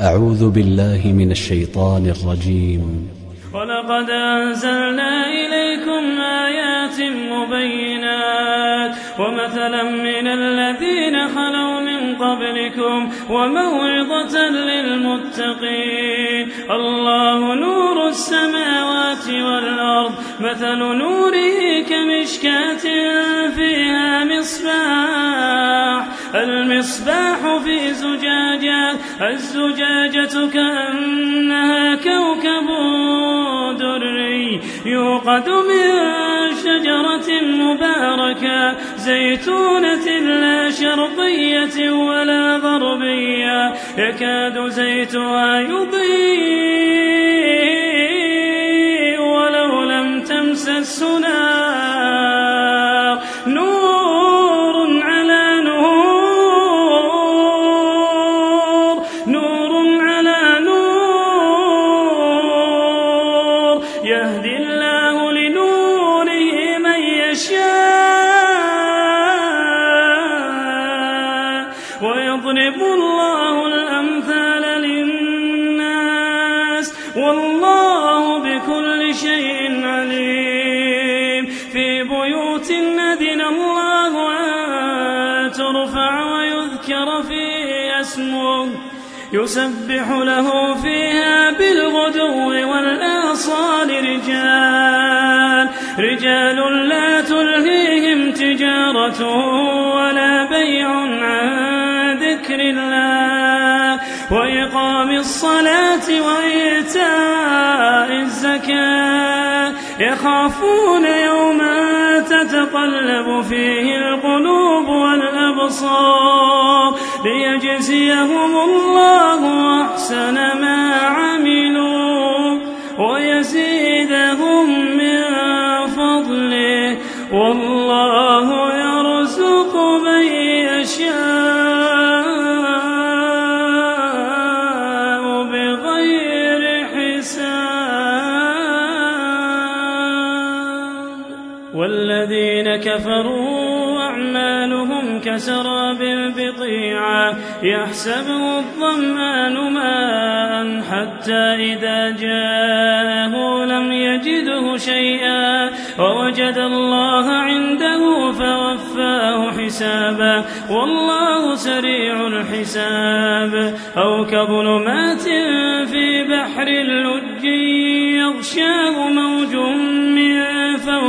أعوذ بالله من الشيطان الرجيم. ولقد أنزلنا إليكم آيات مبينات ومثلا من الذين خلوا من قبلكم وموعظة للمتقين. الله نور السماوات والأرض مثل نوره كمشكاة فيها مصباح. المصباح الزجاجة كأنها كوكب دري يوقد من شجرة مباركة زيتونة لا شرقية ولا غربية يكاد زيتها يضيء ولو لم تمسس والله بكل شيء عليم. في بيوت أذن الله أن ترفع ويذكر فيه اسمه. يسبح له فيها بالغدو والآصال رجال. رجال لا تلهيهم تجارة ولا بيع عن ذكر الله. وإقام الصلاة وإيتاء الزكاة. يخافون يوما تتقلب فيه القلوب والأبصار ليجزيهم الله أحسن ما عملوا ويزيدهم من فضله. والله والذين كفروا أعمالهم كسراب بقيعة يحسبه الظمآن ماء حتى إذا جاءه لم يجده شيئا ووجد الله عنده فوفاه حسابا والله سريع الحساب أو كظلمات في بحر اللج يغشاه موج من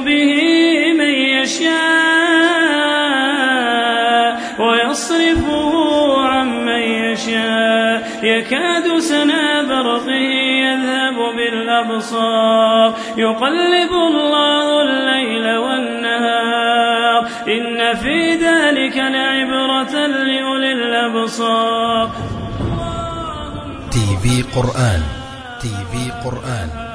به من يشاء ويصرفه عن من يشاء. يكاد سنا برقه يذهب بالأبصار. يقلب الله الليل والنهار. إن في ذلك لعبرة لأولي الأبصار. تي في قرآن تي في قرآن